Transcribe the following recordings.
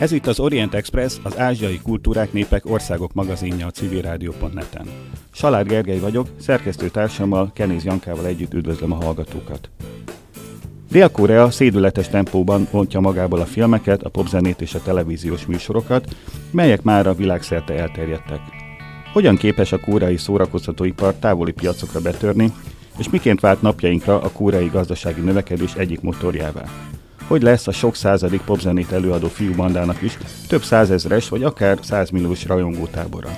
Ez itt az Orient Express, az ázsiai kultúrák, népek, országok magazinja a civilrádió.net-en. Salár Gergely vagyok, szerkesztőtársammal, Kenéz Jankával együtt üdvözlöm a hallgatókat. Dél-Korea szédületes tempóban vontja magából a filmeket, a popzenét és a televíziós műsorokat, melyek már a világszerte elterjedtek. Hogyan képes a koreai szórakoztatóipar távoli piacokra betörni, és miként vált napjainkra a koreai gazdasági növekedés egyik motorjává? Hogy lesz a sok századik popzenét előadó fiúbandának is több százezres vagy akár százmilliós rajongótábora.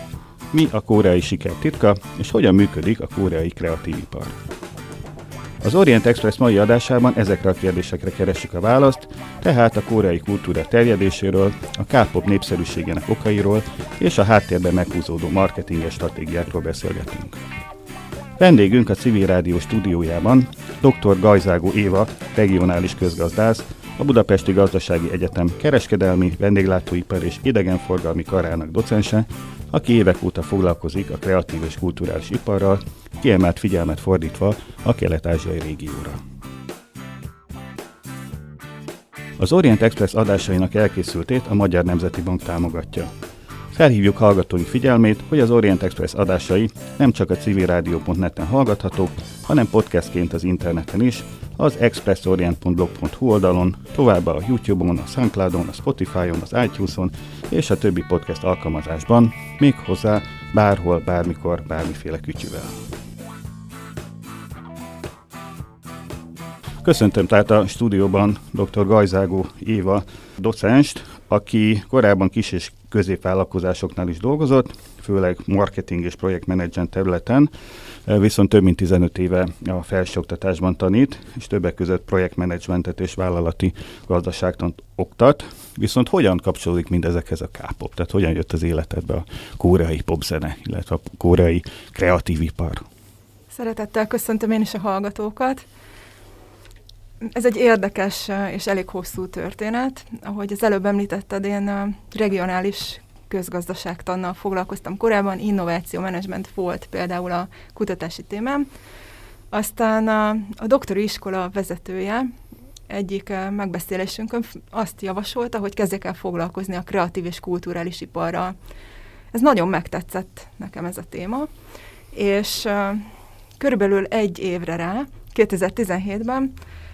Mi a koreai siker titka, és hogyan működik a koreai kreatív ipar? Az Orient Express mai adásában ezekre a kérdésekre keressük a választ, tehát a koreai kultúra terjedéséről, a K-pop népszerűségének okairól és a háttérben meghúzódó marketinges stratégiákról beszélgetünk. Vendégünk a Civil Rádió stúdiójában dr. Gajzágó Éva, regionális közgazdász, a Budapesti Gazdasági Egyetem kereskedelmi, vendéglátóipar és idegenforgalmi karának docense, aki évek óta foglalkozik a kreatív és kulturális iparral, kiemelt figyelmet fordítva a kelet-ázsiai régióra. Az Orient Express adásainak elkészültét a Magyar Nemzeti Bank támogatja. Felhívjuk hallgatóink figyelmét, hogy az Orient Express adásai nem csak a civilrádió.net-en hallgathatók, hanem podcastként az interneten is, az expressorient.blog.hu oldalon, továbbá a YouTube-on, a Soundcloud-on, a Spotify-on, az iTunes-on és a többi podcast alkalmazásban, még hozzá bárhol, bármikor, bármiféle kütyüvel. Köszöntöm tehát a stúdióban dr. Gajzágó Éva docenst, aki korábban kis és középvállalkozásoknál is dolgozott, főleg marketing és projektmenedzsment területen, viszont több mint 15 éve a felsőoktatásban tanít, és többek között projektmenedzsmentet és vállalati gazdaságtant oktat. Viszont hogyan kapcsolódik mindezekhez a K-pop? Tehát hogyan jött az életedbe a koreai popzene, illetve a koreai kreatív ipar? Szeretettel köszöntöm én is a hallgatókat. Ez egy érdekes és elég hosszú történet. Ahogy az előbb említetted, én regionális közgazdaságtannal foglalkoztam korábban, innovációmenedzsment volt például a kutatási témám. Aztán a, a doktori iskola vezetője egyik megbeszélésünkön azt javasolta, hogy kezdjek el foglalkozni a kreatív és kulturális iparral. Ez nagyon megtetszett nekem ez a téma, és körülbelül egy évre rá, 2017-ben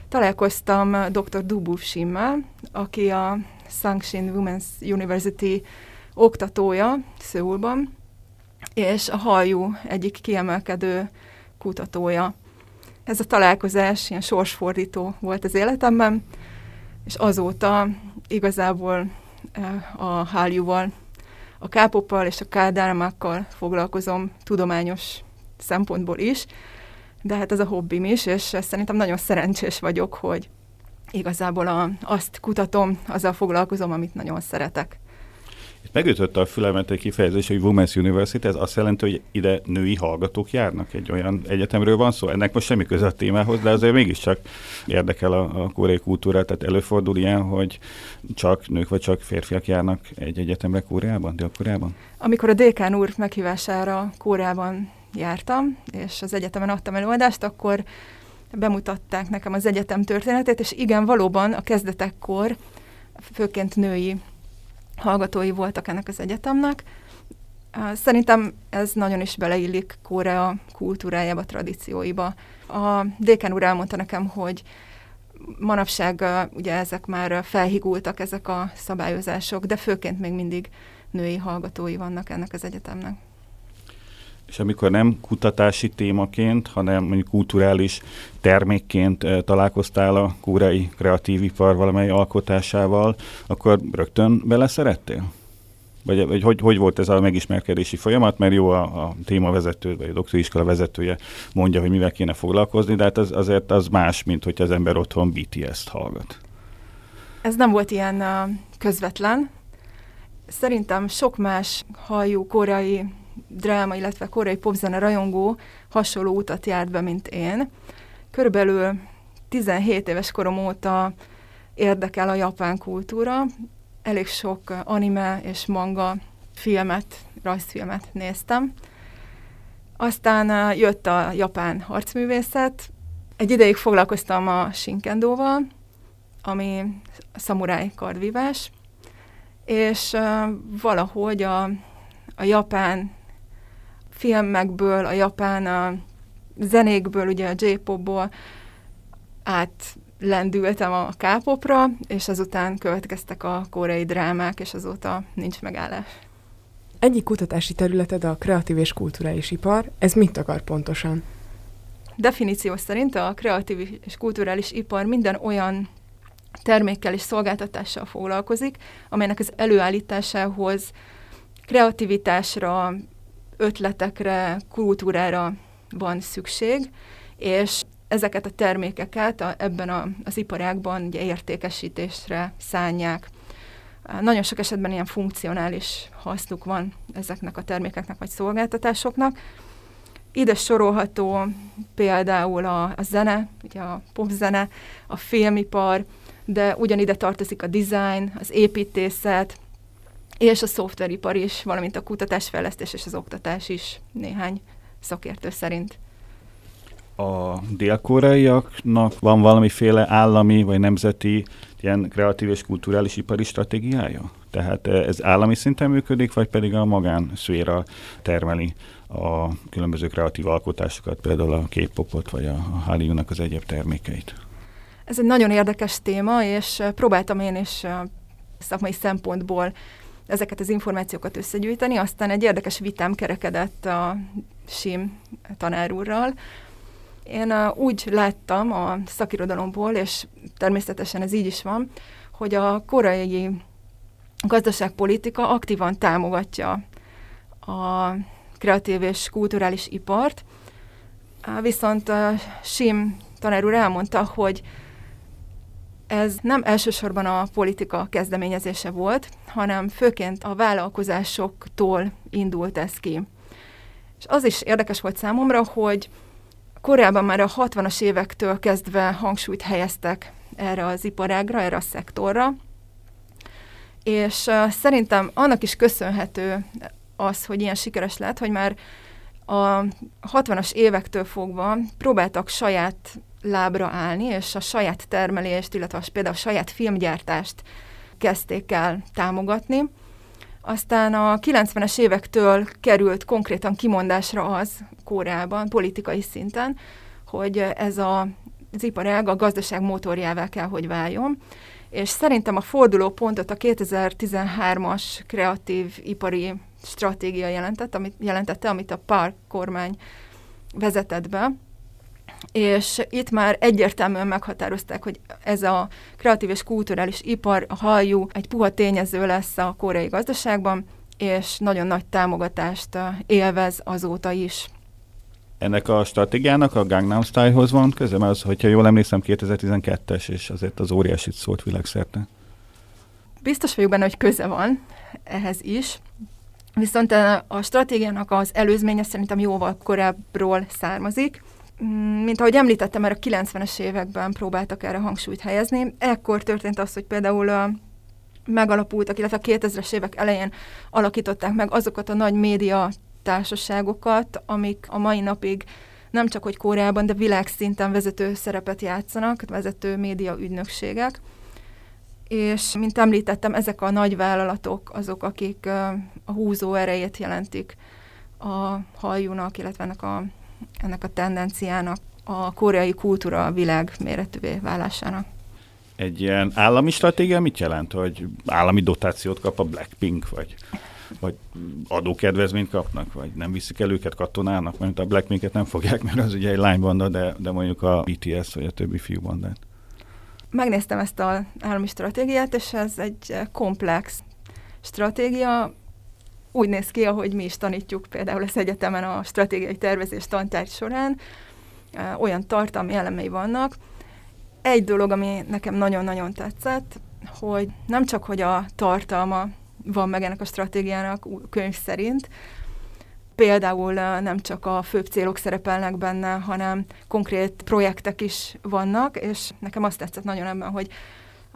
találkoztam dr. Dubu Simmel, aki a Sangshin Women's University oktatója Szőulban, és a hajú egyik kiemelkedő kutatója. Ez a találkozás ilyen sorsfordító volt az életemben, és azóta igazából eh, a háljúval, a kápoppal és a kádármákkal foglalkozom tudományos szempontból is, de hát ez a hobbim is, és szerintem nagyon szerencsés vagyok, hogy igazából a, azt kutatom, azzal foglalkozom, amit nagyon szeretek. Itt megütötte a fülemet egy kifejezés, hogy Women's University, ez azt jelenti, hogy ide női hallgatók járnak, egy olyan egyetemről van szó. Ennek most semmi köze a témához, de azért mégiscsak érdekel a, a koreai kultúrát, tehát előfordul ilyen, hogy csak nők vagy csak férfiak járnak egy egyetemre Koreában, Dél-Koreában? Amikor a dékán úr meghívására Koreában jártam, és az egyetemen adtam előadást, akkor bemutatták nekem az egyetem történetét, és igen, valóban a kezdetekkor főként női hallgatói voltak ennek az egyetemnek. Szerintem ez nagyon is beleillik Korea kultúrájába, tradícióiba. A dékán úr elmondta nekem, hogy manapság ugye ezek már felhigultak, ezek a szabályozások, de főként még mindig női hallgatói vannak ennek az egyetemnek. És amikor nem kutatási témaként, hanem mondjuk kulturális termékként találkoztál a kúrai kreatív ipar valamely alkotásával, akkor rögtön beleszerettél? Vagy, vagy hogy, hogy volt ez a megismerkedési folyamat? Mert jó a, a témavezető, vagy a doktoriiskola vezetője mondja, hogy mivel kéne foglalkozni, de hát az, azért az más, mint hogy az ember otthon BTS-t hallgat. Ez nem volt ilyen uh, közvetlen. Szerintem sok más halljú korai dráma, illetve korai popzene rajongó hasonló utat járt be, mint én. Körülbelül 17 éves korom óta érdekel a japán kultúra. Elég sok anime és manga filmet, rajzfilmet néztem. Aztán jött a japán harcművészet. Egy ideig foglalkoztam a Shinkendóval, ami szamuráj kardvívás, és valahogy a, a japán filmekből, a japán a zenékből, ugye a J-popból átlendültem a K-popra, és azután következtek a koreai drámák, és azóta nincs megállás. Egyik kutatási területed a kreatív és kulturális ipar. Ez mit akar pontosan? Definíció szerint a kreatív és kulturális ipar minden olyan termékkel és szolgáltatással foglalkozik, amelynek az előállításához kreativitásra, ötletekre, kultúrára van szükség, és ezeket a termékeket a, ebben a, az iparágban ugye értékesítésre szánják. Nagyon sok esetben ilyen funkcionális hasznuk van ezeknek a termékeknek vagy szolgáltatásoknak. Ide sorolható például a, a zene, ugye a popzene, a filmipar, de ugyanide tartozik a design, az építészet, és a szoftveripar is, valamint a kutatásfejlesztés és az oktatás is néhány szakértő szerint. A dél-koreaiaknak van valamiféle állami vagy nemzeti ilyen kreatív és kulturális ipari stratégiája? Tehát ez állami szinten működik, vagy pedig a magánszféra termeli a különböző kreatív alkotásokat, például a K-popot, vagy a Hollywoodnak az egyéb termékeit? Ez egy nagyon érdekes téma, és próbáltam én is szakmai szempontból ezeket az információkat összegyűjteni, aztán egy érdekes vitám kerekedett a Sim tanár úrral. Én úgy láttam a szakirodalomból, és természetesen ez így is van, hogy a korai gazdaságpolitika aktívan támogatja a kreatív és kulturális ipart, viszont Sim tanár úr elmondta, hogy ez nem elsősorban a politika kezdeményezése volt, hanem főként a vállalkozásoktól indult ez ki. És az is érdekes volt számomra, hogy korábban már a 60-as évektől kezdve hangsúlyt helyeztek erre az iparágra, erre a szektorra, és szerintem annak is köszönhető az, hogy ilyen sikeres lett, hogy már a 60-as évektől fogva próbáltak saját lábra állni, és a saját termelést, illetve például a saját filmgyártást kezdték el támogatni. Aztán a 90-es évektől került konkrétan kimondásra az Kóreában, politikai szinten, hogy ez a, az iparág a gazdaság motorjává kell, hogy váljon. És szerintem a forduló pontot a 2013-as kreatív ipari stratégia jelentett, amit, jelentette, amit a Park kormány vezetett be, és itt már egyértelműen meghatározták, hogy ez a kreatív és kulturális ipar, a halljú egy puha tényező lesz a koreai gazdaságban, és nagyon nagy támogatást élvez azóta is. Ennek a stratégiának a Gangnam Style-hoz van köze, mert az, hogyha jól emlékszem, 2012-es, és azért az óriásit szólt világszerte. Biztos vagyok benne, hogy köze van ehhez is, viszont a stratégiának az előzménye szerintem jóval korábbról származik, mint ahogy említettem, már a 90-es években próbáltak erre hangsúlyt helyezni. Ekkor történt az, hogy például a megalapultak, illetve a 2000-es évek elején alakították meg azokat a nagy média társaságokat, amik a mai napig nem csak hogy Kóreában, de világszinten vezető szerepet játszanak, vezető média ügynökségek. És, mint említettem, ezek a nagy vállalatok azok, akik a húzó erejét jelentik a haljúnak, illetve ennek a ennek a tendenciának a koreai kultúra a világ méretűvé válásának. Egy ilyen állami stratégia mit jelent, hogy állami dotációt kap a Blackpink, vagy, vagy adókedvezményt kapnak, vagy nem viszik el őket katonának, mert a Blackpinket nem fogják, mert az ugye egy lánybanda, de, de mondjuk a BTS vagy a többi fiúbandát. Megnéztem ezt az állami stratégiát, és ez egy komplex stratégia, úgy néz ki, ahogy mi is tanítjuk például az egyetemen a stratégiai tervezés tantárgy során, olyan tartalmi elemei vannak. Egy dolog, ami nekem nagyon-nagyon tetszett, hogy nem csak, hogy a tartalma van meg ennek a stratégiának könyv szerint, például nem csak a főbb célok szerepelnek benne, hanem konkrét projektek is vannak, és nekem azt tetszett nagyon ebben, hogy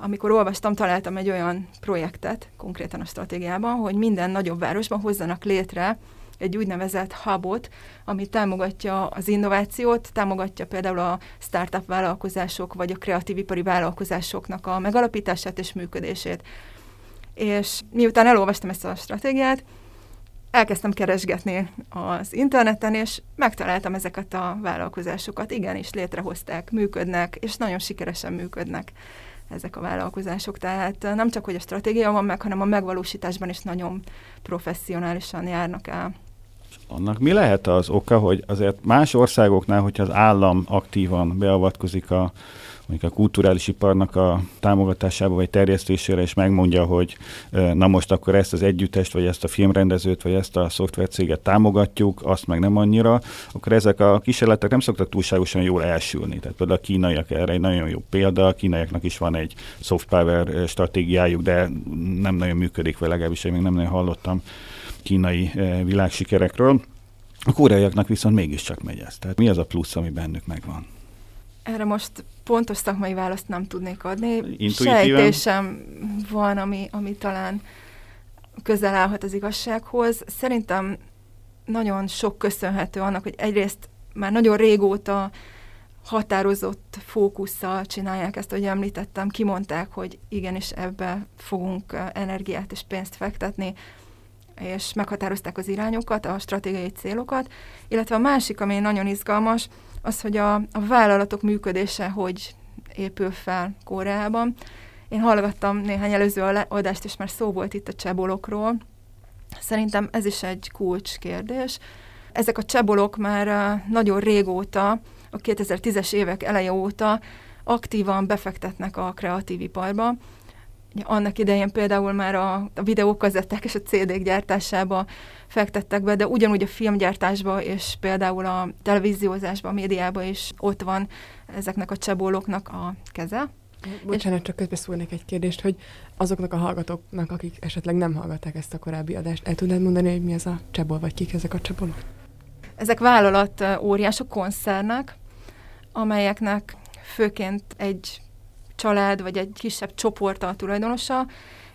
amikor olvastam, találtam egy olyan projektet, konkrétan a stratégiában, hogy minden nagyobb városban hozzanak létre egy úgynevezett hubot, ami támogatja az innovációt, támogatja például a startup vállalkozások vagy a kreatív ipari vállalkozásoknak a megalapítását és működését. és miután elolvastam ezt a stratégiát, elkezdtem keresgetni az interneten, és megtaláltam ezeket a vállalkozásokat. Igenis, létrehozták, működnek, és nagyon sikeresen működnek ezek a vállalkozások. Tehát nem csak, hogy a stratégia van meg, hanem a megvalósításban is nagyon professzionálisan járnak el. Annak mi lehet az oka, hogy azért más országoknál, hogyha az állam aktívan beavatkozik a mondjuk a kulturális iparnak a támogatásába vagy terjesztésére, és megmondja, hogy na most akkor ezt az együttest, vagy ezt a filmrendezőt, vagy ezt a szoftvercéget támogatjuk, azt meg nem annyira, akkor ezek a kísérletek nem szoktak túlságosan jól elsülni. Tehát például a kínaiak erre egy nagyon jó példa, a kínaiaknak is van egy soft power stratégiájuk, de nem nagyon működik, vagy legalábbis én még nem nagyon hallottam kínai világsikerekről. A koreaiaknak viszont mégiscsak megy ez. Tehát mi az a plusz, ami bennük megvan? Erre most pontos szakmai választ nem tudnék adni. Intuitíven? Sejtésem van, ami, ami talán közel állhat az igazsághoz. Szerintem nagyon sok köszönhető annak, hogy egyrészt már nagyon régóta határozott fókusszal csinálják ezt, ahogy említettem, kimondták, hogy igenis ebbe fogunk energiát és pénzt fektetni, és meghatározták az irányokat, a stratégiai célokat, illetve a másik, ami nagyon izgalmas, az, hogy a, a vállalatok működése hogy épül fel Koreában. Én hallgattam néhány előző adást, és már szó volt itt a csebolokról. Szerintem ez is egy kulcs kérdés. Ezek a csebolok már nagyon régóta, a 2010-es évek eleje óta aktívan befektetnek a kreatív iparba, annak idején például már a, a videókazetták és a CD-k gyártásába fektettek be, de ugyanúgy a filmgyártásba és például a televíziózásba, a médiába is ott van ezeknek a csebóloknak a keze. Bocsánat, csak közbeszólnék egy kérdést, hogy azoknak a hallgatóknak, akik esetleg nem hallgatták ezt a korábbi adást, el tudnád mondani, hogy mi ez a cseból, vagy kik ezek a csebolok? Ezek vállalat óriások, koncernek, amelyeknek főként egy család, vagy egy kisebb csoport a tulajdonosa,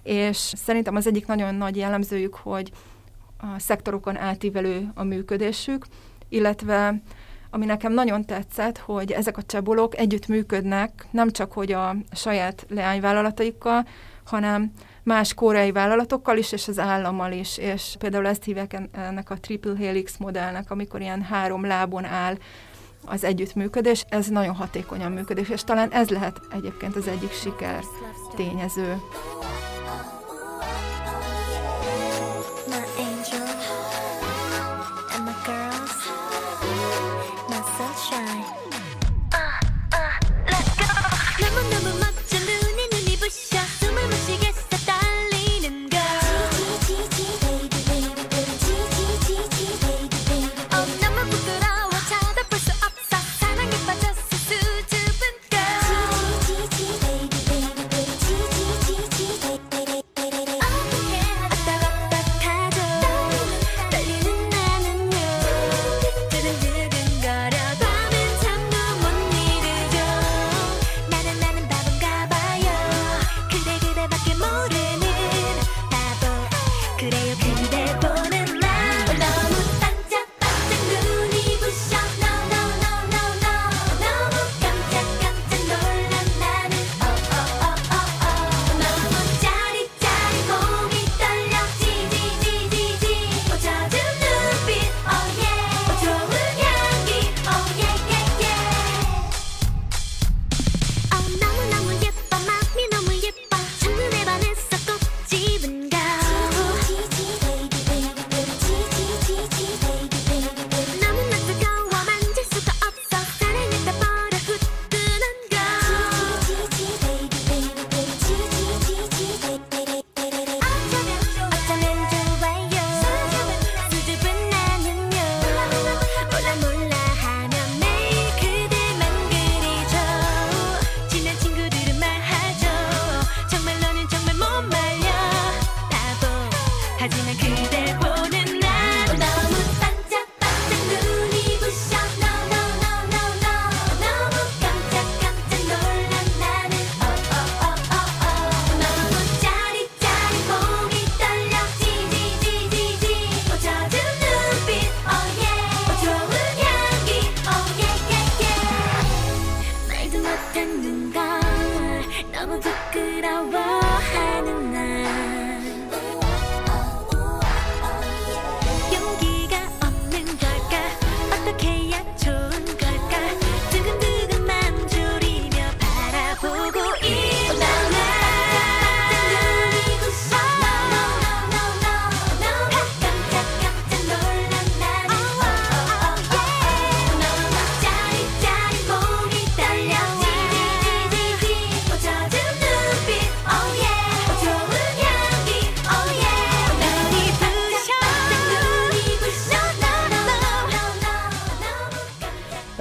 és szerintem az egyik nagyon nagy jellemzőjük, hogy a szektorokon átívelő a működésük, illetve ami nekem nagyon tetszett, hogy ezek a csebolok együtt működnek, nem csak hogy a saját leányvállalataikkal, hanem más koreai vállalatokkal is, és az állammal is, és például ezt hívják ennek a triple helix modellnek, amikor ilyen három lábon áll az együttműködés, ez nagyon hatékonyan működik, és talán ez lehet egyébként az egyik siker tényező.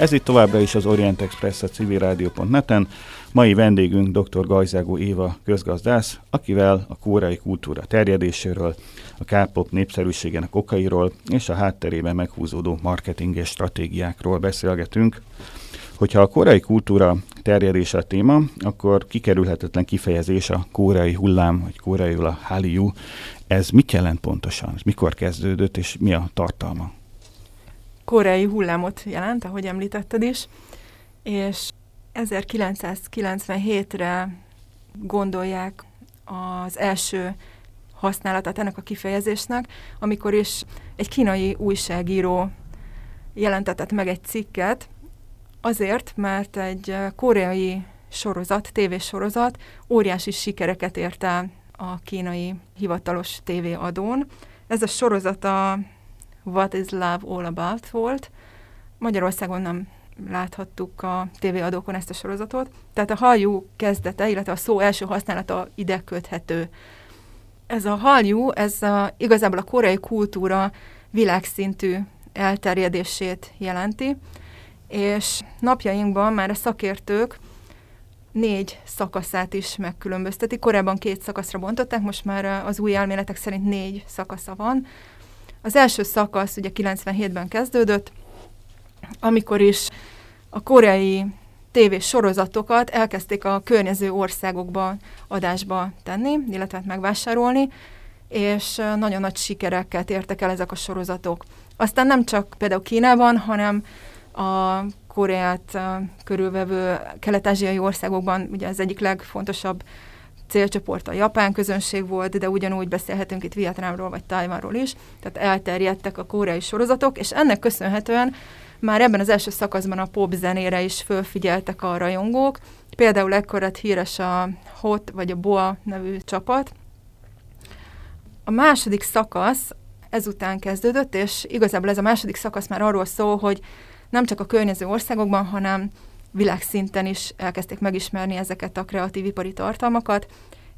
Ez itt továbbra is az Orient Express a civilrádió.net-en. Mai vendégünk dr. Gajzágó Éva közgazdász, akivel a kórai kultúra terjedéséről, a K-pop népszerűségének okairól és a hátterében meghúzódó marketinges stratégiákról beszélgetünk. Hogyha a korai kultúra terjedése a téma, akkor kikerülhetetlen kifejezés a korai hullám, vagy korai a Hallyu. Ez mit jelent pontosan? Ez mikor kezdődött, és mi a tartalma? Koreai hullámot jelent, ahogy említetted is, és 1997-re gondolják az első használatát ennek a kifejezésnek, amikor is egy kínai újságíró jelentetett meg egy cikket, azért, mert egy koreai sorozat, tévésorozat óriási sikereket ért el a kínai hivatalos tévéadón. Ez a sorozat a What is Love All About volt. Magyarországon nem láthattuk a tévéadókon ezt a sorozatot. Tehát a haljú kezdete, illetve a szó első használata ide köthető. Ez a haljú, ez a, igazából a koreai kultúra világszintű elterjedését jelenti, és napjainkban már a szakértők négy szakaszát is megkülönböztetik. Korábban két szakaszra bontották, most már az új elméletek szerint négy szakasza van. Az első szakasz ugye 97-ben kezdődött, amikor is a koreai tévés sorozatokat elkezdték a környező országokba adásba tenni, illetve hát megvásárolni, és nagyon nagy sikerekkel értek el ezek a sorozatok. Aztán nem csak például Kínában, hanem a Koreát körülvevő kelet-ázsiai országokban ugye az egyik legfontosabb célcsoport a japán közönség volt, de ugyanúgy beszélhetünk itt Vietnámról vagy Tajvanról is, tehát elterjedtek a koreai sorozatok, és ennek köszönhetően már ebben az első szakaszban a pop zenére is fölfigyeltek a rajongók. Például ekkor lett híres a Hot vagy a Boa nevű csapat. A második szakasz ezután kezdődött, és igazából ez a második szakasz már arról szól, hogy nem csak a környező országokban, hanem világszinten is elkezdték megismerni ezeket a kreatív ipari tartalmakat,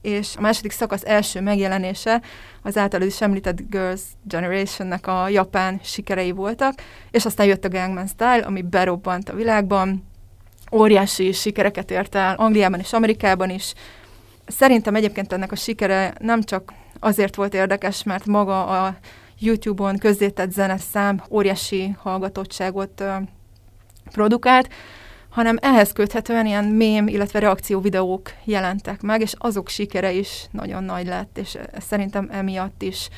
és a második szakasz első megjelenése az általad is említett Girls Generation-nek a japán sikerei voltak, és aztán jött a Gangnam Style, ami berobbant a világban, óriási sikereket ért el Angliában és Amerikában is. Szerintem egyébként ennek a sikere nem csak azért volt érdekes, mert maga a YouTube-on közzétett zeneszám óriási hallgatottságot produkált, hanem ehhez köthetően ilyen mém, illetve reakció videók jelentek meg, és azok sikere is nagyon nagy lett, és szerintem emiatt is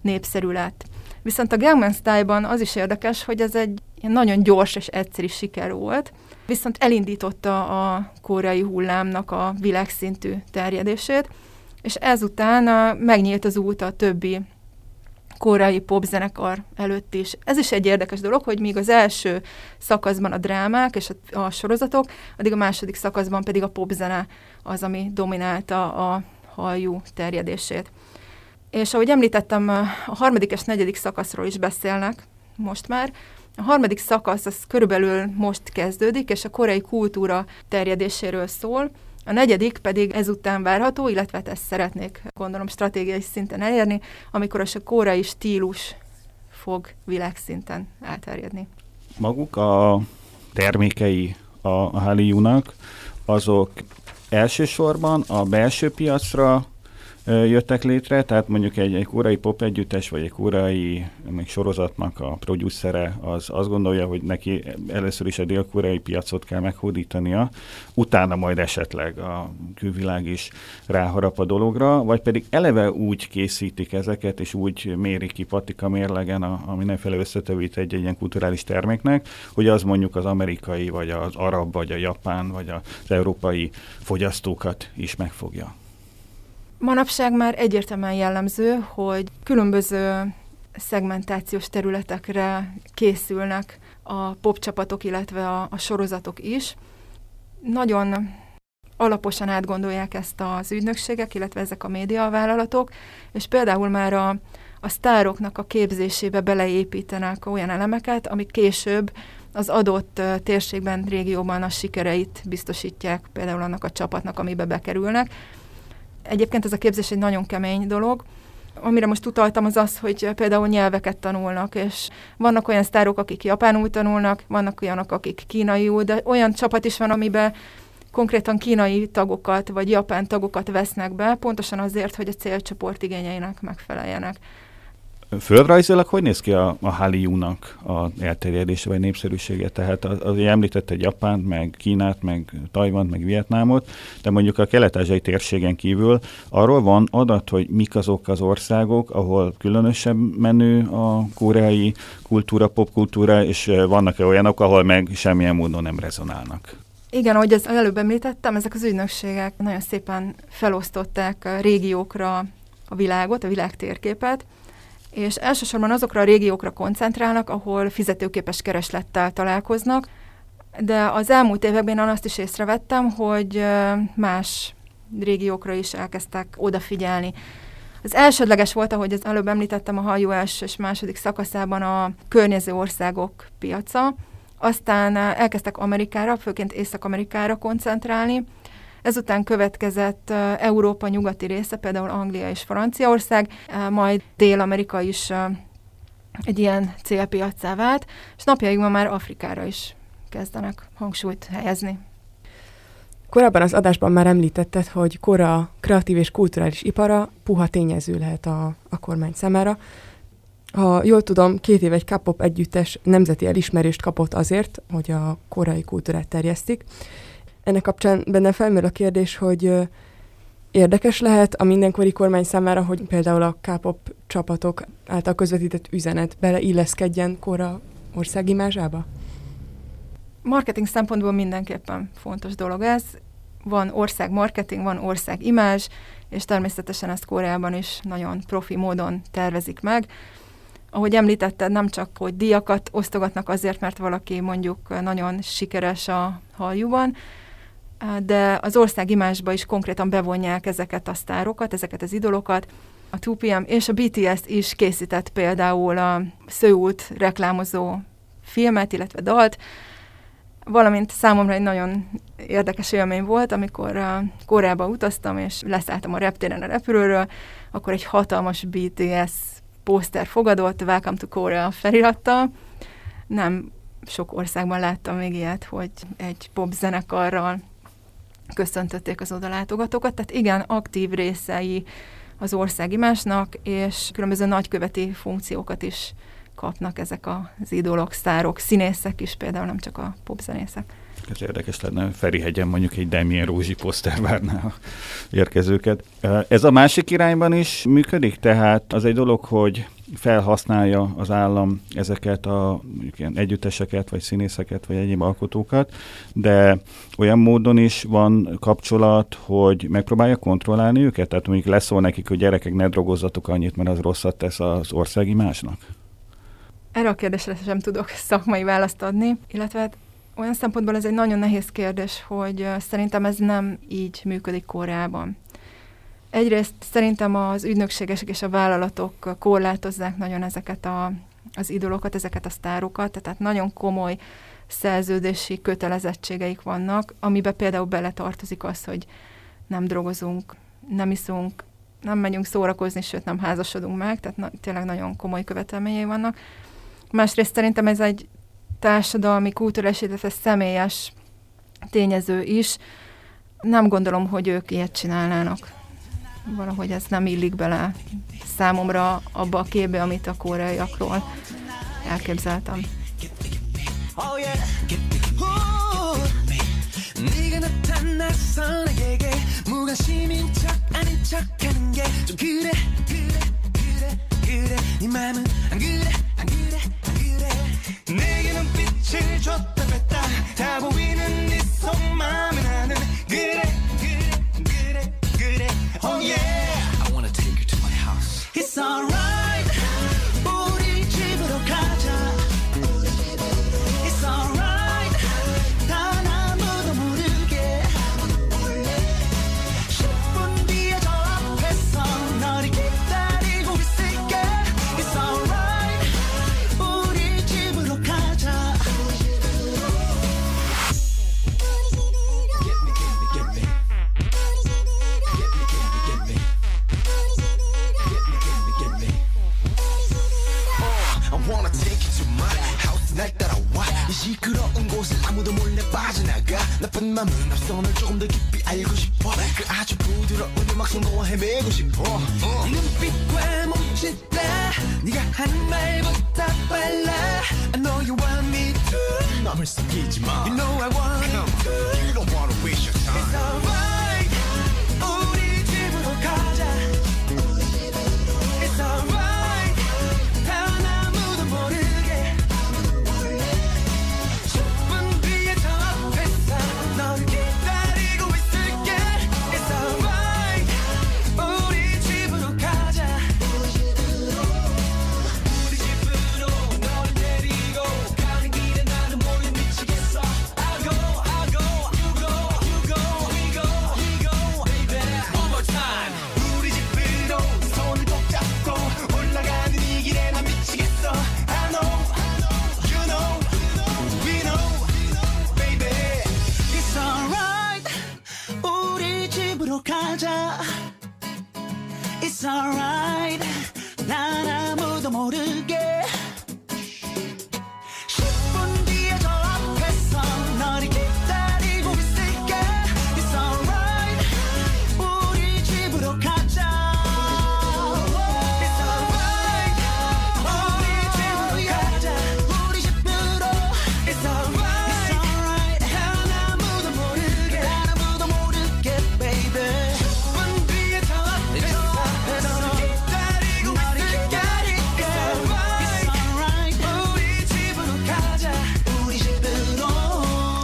népszerű lett. Viszont a Gangnam Style-ban az is érdekes, hogy ez egy nagyon gyors és egyszerű siker volt, viszont elindította a koreai hullámnak a világszintű terjedését, és ezután megnyílt az út a többi korai popzenekar előtt is. Ez is egy érdekes dolog, hogy míg az első szakaszban a drámák és a, a sorozatok, addig a második szakaszban pedig a popzene az, ami dominálta a halljú terjedését. És ahogy említettem, a harmadik és negyedik szakaszról is beszélnek most már. A harmadik szakasz az körülbelül most kezdődik, és a koreai kultúra terjedéséről szól. A negyedik pedig ezután várható, illetve hát ezt szeretnék gondolom stratégiai szinten elérni, amikor a kórai stílus fog világszinten elterjedni. Maguk a termékei a Hallyu-nak, azok elsősorban a belső piacra jöttek létre, tehát mondjuk egy, egy korai pop együttes, vagy egy korai még sorozatnak a producere az azt gondolja, hogy neki először is a dél-koreai piacot kell meghódítania, utána majd esetleg a külvilág is ráharap a dologra, vagy pedig eleve úgy készítik ezeket, és úgy mérik ki patika mérlegen a, a mindenféle összetevít egy, egy ilyen kulturális terméknek, hogy az mondjuk az amerikai, vagy az arab, vagy a japán, vagy az európai fogyasztókat is megfogja. Manapság már egyértelműen jellemző, hogy különböző szegmentációs területekre készülnek a popcsapatok, illetve a, a sorozatok is. Nagyon alaposan átgondolják ezt az ügynökségek, illetve ezek a médiavállalatok, és például már a, a sztároknak a képzésébe beleépítenek olyan elemeket, amik később az adott térségben, régióban a sikereit biztosítják, például annak a csapatnak, amibe bekerülnek. Egyébként ez a képzés egy nagyon kemény dolog, amire most utaltam, az az, hogy például nyelveket tanulnak, és vannak olyan sztárok, akik japánul tanulnak, vannak olyanok, akik kínaiul, de olyan csapat is van, amiben konkrétan kínai tagokat vagy japán tagokat vesznek be, pontosan azért, hogy a célcsoport igényeinek megfeleljenek. Földrajzilag hogy néz ki a, a Hallyu-nak a elterjedése vagy népszerűsége? Tehát az, az említette Japánt, meg Kínát, meg Tajvant, meg Vietnámot, de mondjuk a kelet térségen kívül arról van adat, hogy mik azok az országok, ahol különösebb menő a koreai kultúra, popkultúra, és vannak-e olyanok, ahol meg semmilyen módon nem rezonálnak? Igen, ahogy az előbb említettem, ezek az ügynökségek nagyon szépen felosztották a régiókra a világot, a világ térképet, és elsősorban azokra a régiókra koncentrálnak, ahol fizetőképes kereslettel találkoznak, de az elmúlt években én azt is észrevettem, hogy más régiókra is elkezdtek odafigyelni. Az elsődleges volt, ahogy az előbb említettem, a hajó első és második szakaszában a környező országok piaca, aztán elkezdtek Amerikára, főként Észak-Amerikára koncentrálni, Ezután következett Európa nyugati része, például Anglia és Franciaország, majd Dél-Amerika is egy ilyen célpiacá vált, és napjainkban már Afrikára is kezdenek hangsúlyt helyezni. Korábban az adásban már említetted, hogy kora kreatív és kulturális ipara puha tényező lehet a, a kormány számára. Ha jól tudom, két év egy K-pop együttes nemzeti elismerést kapott azért, hogy a korai kultúrát terjesztik. Ennek kapcsán benne felmerül a kérdés, hogy érdekes lehet a mindenkori kormány számára, hogy például a K-pop csapatok által közvetített üzenet beleilleszkedjen kora országimázsába? Marketing szempontból mindenképpen fontos dolog ez. Van ország marketing, van ország imázs, és természetesen ezt Koreában is nagyon profi módon tervezik meg. Ahogy említetted, nem csak, hogy diakat osztogatnak azért, mert valaki mondjuk nagyon sikeres a haljúban, de az ország imásba is konkrétan bevonják ezeket a sztárokat, ezeket az idolokat. A 2PM és a BTS is készített például a Szőút reklámozó filmet, illetve dalt, valamint számomra egy nagyon érdekes élmény volt, amikor a Koreába utaztam, és leszálltam a reptéren a repülőről, akkor egy hatalmas BTS pószter fogadott, Welcome to Korea felirattal. Nem sok országban láttam még ilyet, hogy egy popzenekarral köszöntötték az odalátogatókat, tehát igen, aktív részei az országimásnak, és különböző nagyköveti funkciókat is kapnak ezek az idolok, sztárok, színészek is, például nem csak a popzenészek. Ez érdekes lenne, Ferihegyen mondjuk egy Demien Rózsi poszter várná a érkezőket. Ez a másik irányban is működik, tehát az egy dolog, hogy felhasználja az állam ezeket a ilyen együtteseket, vagy színészeket, vagy egyéb alkotókat, de olyan módon is van kapcsolat, hogy megpróbálja kontrollálni őket? Tehát mondjuk leszól nekik, hogy gyerekek ne drogozzatok annyit, mert az rosszat tesz az országi másnak? Erre a kérdésre sem tudok szakmai választ adni, illetve hát olyan szempontból ez egy nagyon nehéz kérdés, hogy szerintem ez nem így működik Koreában. Egyrészt szerintem az ügynökségesek és a vállalatok korlátozzák nagyon ezeket a, az idolokat, ezeket a sztárokat, tehát nagyon komoly szerződési kötelezettségeik vannak, amiben például beletartozik az, hogy nem drogozunk, nem iszunk, nem megyünk szórakozni, sőt nem házasodunk meg, tehát na, tényleg nagyon komoly követelményei vannak. Másrészt szerintem ez egy társadalmi, kulturális, illetve személyes tényező is. Nem gondolom, hogy ők ilyet csinálnának valahogy ez nem illik bele számomra abba a képbe, amit a koreaiakról elképzeltem. Oh yeah. 내게는 빛을 줬다 뺐다 다 보이는 네 속마음에 나는 그래 Oh yeah. I wanna take you to my house. It's alright.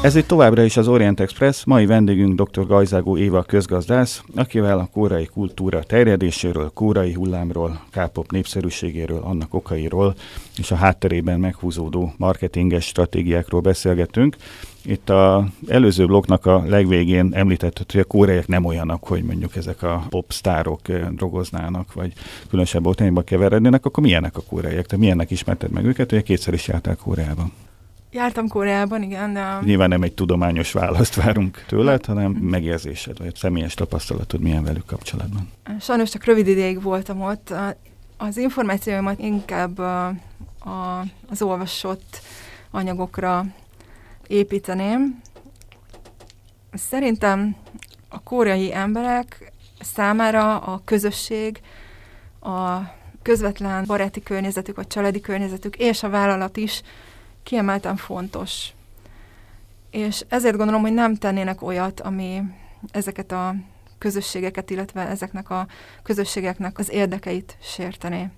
Ez itt továbbra is az Orient Express, mai vendégünk dr. Gajzágó Éva közgazdász, akivel a kórai kultúra terjedéséről, kórai hullámról, kápop népszerűségéről, annak okairól és a hátterében meghúzódó marketinges stratégiákról beszélgetünk. Itt a előző blokknak a legvégén említett, hogy a kóreiak nem olyanok, hogy mondjuk ezek a popstárok eh, drogoznának, vagy különösebb botányba keverednének, akkor milyenek a kóreiak? Tehát milyennek ismerted meg őket? Ugye kétszer is jártál Kóreában. Jártam Koreában, igen, de Nyilván nem egy tudományos választ várunk tőled, hanem megérzésed, vagy személyes tapasztalatod milyen velük kapcsolatban. sajnos csak rövid ideig voltam ott. Az információimat inkább a, a, az olvasott anyagokra építeném. Szerintem a koreai emberek számára a közösség, a közvetlen baráti környezetük, vagy családi környezetük és a vállalat is kiemelten fontos. És ezért gondolom, hogy nem tennének olyat, ami ezeket a közösségeket, illetve ezeknek a közösségeknek az érdekeit sértené.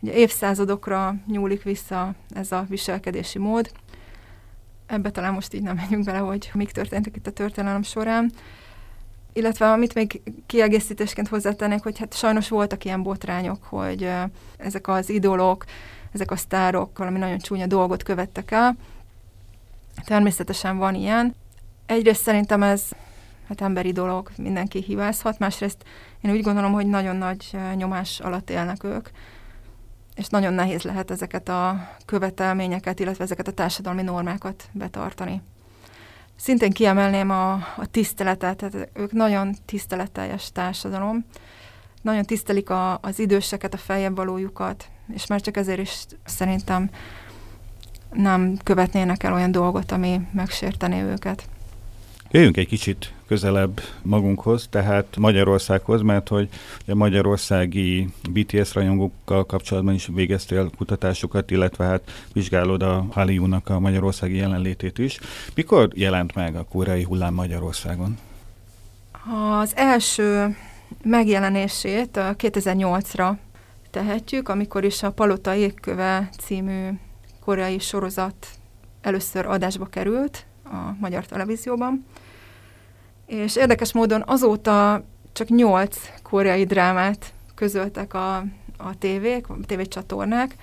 Ugye évszázadokra nyúlik vissza ez a viselkedési mód. Ebbe talán most így nem menjünk bele, hogy mik történtek itt a történelem során. Illetve amit még kiegészítésként hozzátennék, hogy hát sajnos voltak ilyen botrányok, hogy ezek az idolok, ezek a sztárok valami nagyon csúnya dolgot követtek el. Természetesen van ilyen. Egyrészt szerintem ez hát emberi dolog, mindenki hibázhat, másrészt én úgy gondolom, hogy nagyon nagy nyomás alatt élnek ők, és nagyon nehéz lehet ezeket a követelményeket, illetve ezeket a társadalmi normákat betartani. Szintén kiemelném a, a tiszteletet, tehát ők nagyon tiszteletteljes társadalom, nagyon tisztelik a, az időseket, a feljebb valójukat, és már csak ezért is szerintem nem követnének el olyan dolgot, ami megsértené őket. Jöjjünk egy kicsit közelebb magunkhoz, tehát Magyarországhoz, mert hogy a magyarországi BTS rajongókkal kapcsolatban is végeztél kutatásokat, illetve hát vizsgálod a Hallyu-nak a magyarországi jelenlétét is. Mikor jelent meg a koreai hullám Magyarországon? Az első megjelenését a 2008-ra tehetjük, amikor is a Palota Égköve című koreai sorozat először adásba került a magyar televízióban. És érdekes módon azóta csak nyolc koreai drámát közöltek a, a tévék, a tévécsatornák.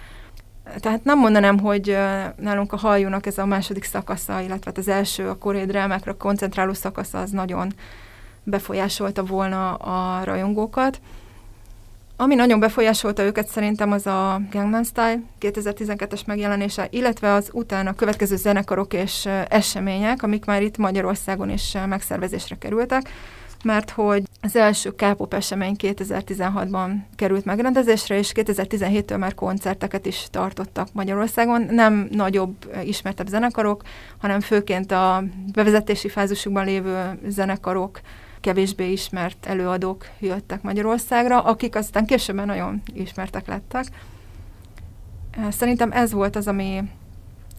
Tehát nem mondanám, hogy nálunk a haljúnak ez a második szakasza, illetve hát az első a koreai drámákra koncentráló szakasza az nagyon befolyásolta volna a rajongókat. Ami nagyon befolyásolta őket szerintem az a Gangnam Style 2012-es megjelenése, illetve az utána következő zenekarok és események, amik már itt Magyarországon is megszervezésre kerültek. mert hogy az első K-pop esemény 2016-ban került megrendezésre, és 2017-től már koncerteket is tartottak Magyarországon. Nem nagyobb, ismertebb zenekarok, hanem főként a bevezetési fázisukban lévő zenekarok, kevésbé ismert előadók jöttek Magyarországra, akik aztán később nagyon ismertek lettek. Szerintem ez volt az, ami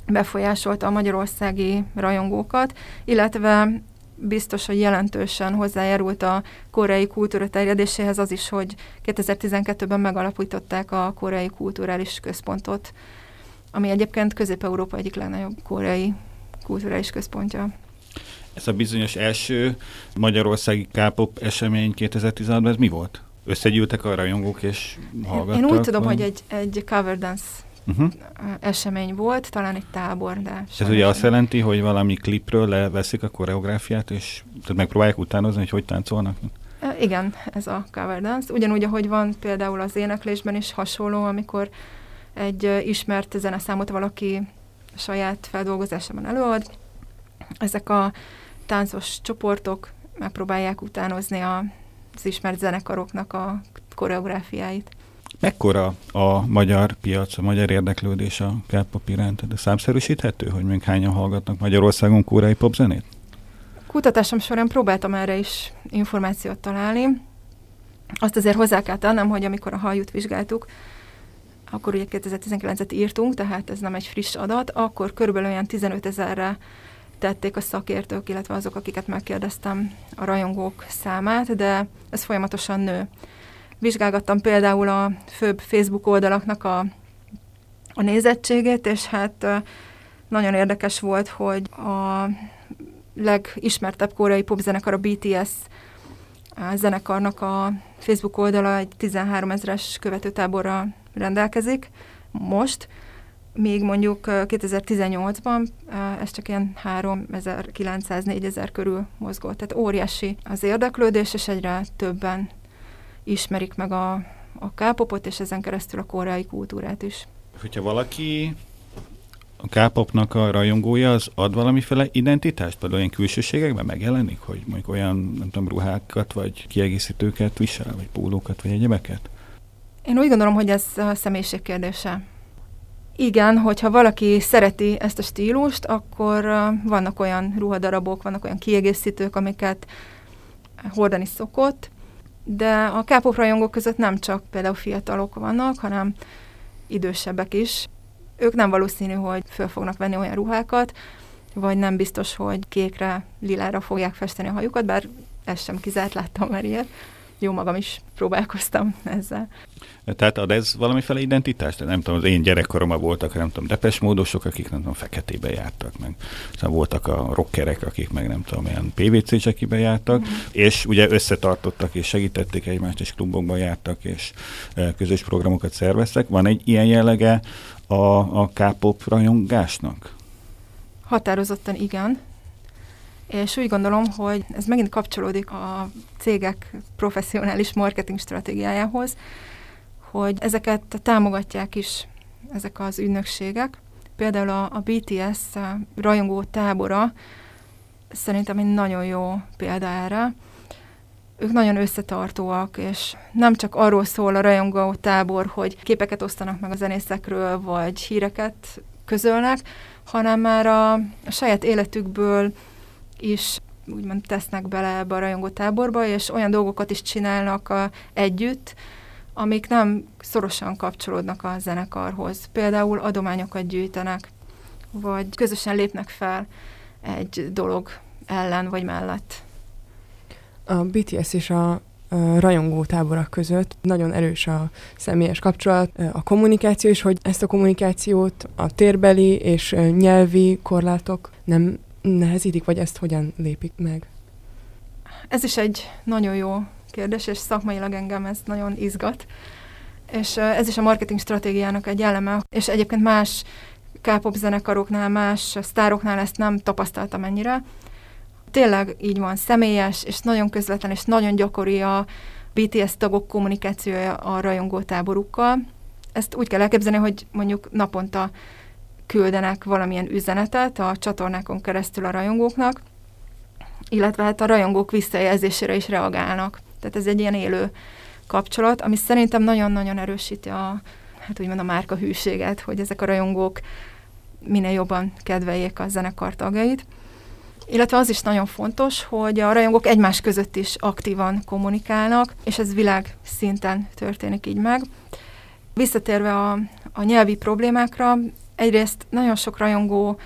befolyásolta a magyarországi rajongókat, illetve biztos, hogy jelentősen hozzájárult a koreai kultúra terjedéséhez az is, hogy 2012-ben megalapították a koreai kulturális központot, ami egyébként Közép-Európa egyik legnagyobb koreai kulturális központja. Ez a bizonyos első magyarországi K-pop esemény 2016-ban, ez mi volt? Összegyűltek a rajongók és hallgattak? Én úgy tudom, vagy? hogy egy, egy cover dance Uh-huh. esemény volt, talán egy tábor, de... Ez ugye azt jelenti, hogy valami klipről leveszik a koreográfiát, és tehát megpróbálják utánozni, hogy hogy táncolnak? Igen, ez a cover dance. Ugyanúgy, ahogy van például az éneklésben is hasonló, amikor egy ismert zeneszámot valaki saját feldolgozásában előad. Ezek a táncos csoportok megpróbálják utánozni a, az ismert zenekaroknak a koreográfiáit. Mekkora a magyar piac, a magyar érdeklődés a K-pop iránt? De számszerűsíthető, hogy még hányan hallgatnak Magyarországon koreai popzenét? Kutatásom során próbáltam erre is információt találni. Azt azért hozzá kell tennem, hogy amikor a hajút vizsgáltuk, akkor ugye 2019-et írtunk, tehát ez nem egy friss adat, akkor körülbelül olyan 15 ezerre tették a szakértők, illetve azok, akiket megkérdeztem a rajongók számát, de ez folyamatosan nő. Vizsgálgattam például a főbb Facebook oldalaknak a, a nézettségét, és hát nagyon érdekes volt, hogy a legismertebb koreai popzenekar, a BTS a zenekarnak a Facebook oldala egy 13 ezeres követőtáborra rendelkezik most, még mondjuk ö, 2018-ban ö, ez csak ilyen 3900-4000 körül mozgott. Tehát óriási az érdeklődés, és egyre többen ismerik meg a, a K-popot, és ezen keresztül a koreai kultúrát is. Hogyha valaki a K-popnak a rajongója, az ad valamiféle identitást? Például olyan külsőségekben megjelenik, hogy mondjuk olyan, nem tudom, ruhákat, vagy kiegészítőket visel, vagy pólókat, vagy egyebeket? Én úgy gondolom, hogy ez a személyiség kérdése. Igen, hogyha valaki szereti ezt a stílust, akkor vannak olyan ruhadarabok, vannak olyan kiegészítők, amiket hordani szokott, de a K-pop rajongók között nem csak például fiatalok vannak, hanem idősebbek is. Ők nem valószínű, hogy föl fognak venni olyan ruhákat, vagy nem biztos, hogy kékre, lilára fogják festeni a hajukat, bár ez sem kizárt, láttam már ilyet. Jó magam is próbálkoztam ezzel. Tehát ad ez valamiféle identitást? Nem tudom, az én gyerekkoromban voltak, nem tudom, depes módosok, akik nem tudom, feketébe jártak, meg aztán voltak a rockerek, akik meg nem tudom, ilyen PVC csekibe jártak, mm. és ugye összetartottak és segítették egymást, és klubokban jártak, és e, közös programokat szerveztek. Van egy ilyen jellege a, a K-pop rajongásnak? Határozottan igen. És úgy gondolom, hogy ez megint kapcsolódik a cégek professzionális marketing stratégiájához, hogy ezeket támogatják is ezek az ügynökségek. Például a, a BTS rajongó tábora szerintem egy nagyon jó példa erre. Ők nagyon összetartóak, és nem csak arról szól a rajongó tábor, hogy képeket osztanak meg a zenészekről, vagy híreket közölnek, hanem már a, a saját életükből is úgymond tesznek bele ebbe a rajongó táborba, és olyan dolgokat is csinálnak a, együtt, amik nem szorosan kapcsolódnak a zenekarhoz. Például adományokat gyűjtenek, vagy közösen lépnek fel egy dolog ellen vagy mellett. A BTS és a rajongó táborak között nagyon erős a személyes kapcsolat, a kommunikáció is, hogy ezt a kommunikációt a térbeli és nyelvi korlátok nem nehezítik, vagy ezt hogyan lépik meg? Ez is egy nagyon jó kérdés, és szakmailag engem ez nagyon izgat. És ez is a marketing stratégiának egy eleme, és egyébként más K-pop zenekaroknál, más sztároknál ezt nem tapasztaltam ennyire. Tényleg így van, személyes, és nagyon közvetlen, és nagyon gyakori a BTS tagok kommunikációja a rajongó táborukkal. Ezt úgy kell elképzelni, hogy mondjuk naponta küldenek valamilyen üzenetet a csatornákon keresztül a rajongóknak, illetve hát a rajongók visszajelzésére is reagálnak. Tehát ez egy ilyen élő kapcsolat, ami szerintem nagyon-nagyon erősíti a, hát úgymond a márka hűséget, hogy ezek a rajongók minél jobban kedveljék a zenekar tagjait. Illetve az is nagyon fontos, hogy a rajongók egymás között is aktívan kommunikálnak, és ez világ szinten történik így meg. Visszatérve a, a nyelvi problémákra, egyrészt nagyon sok rajongó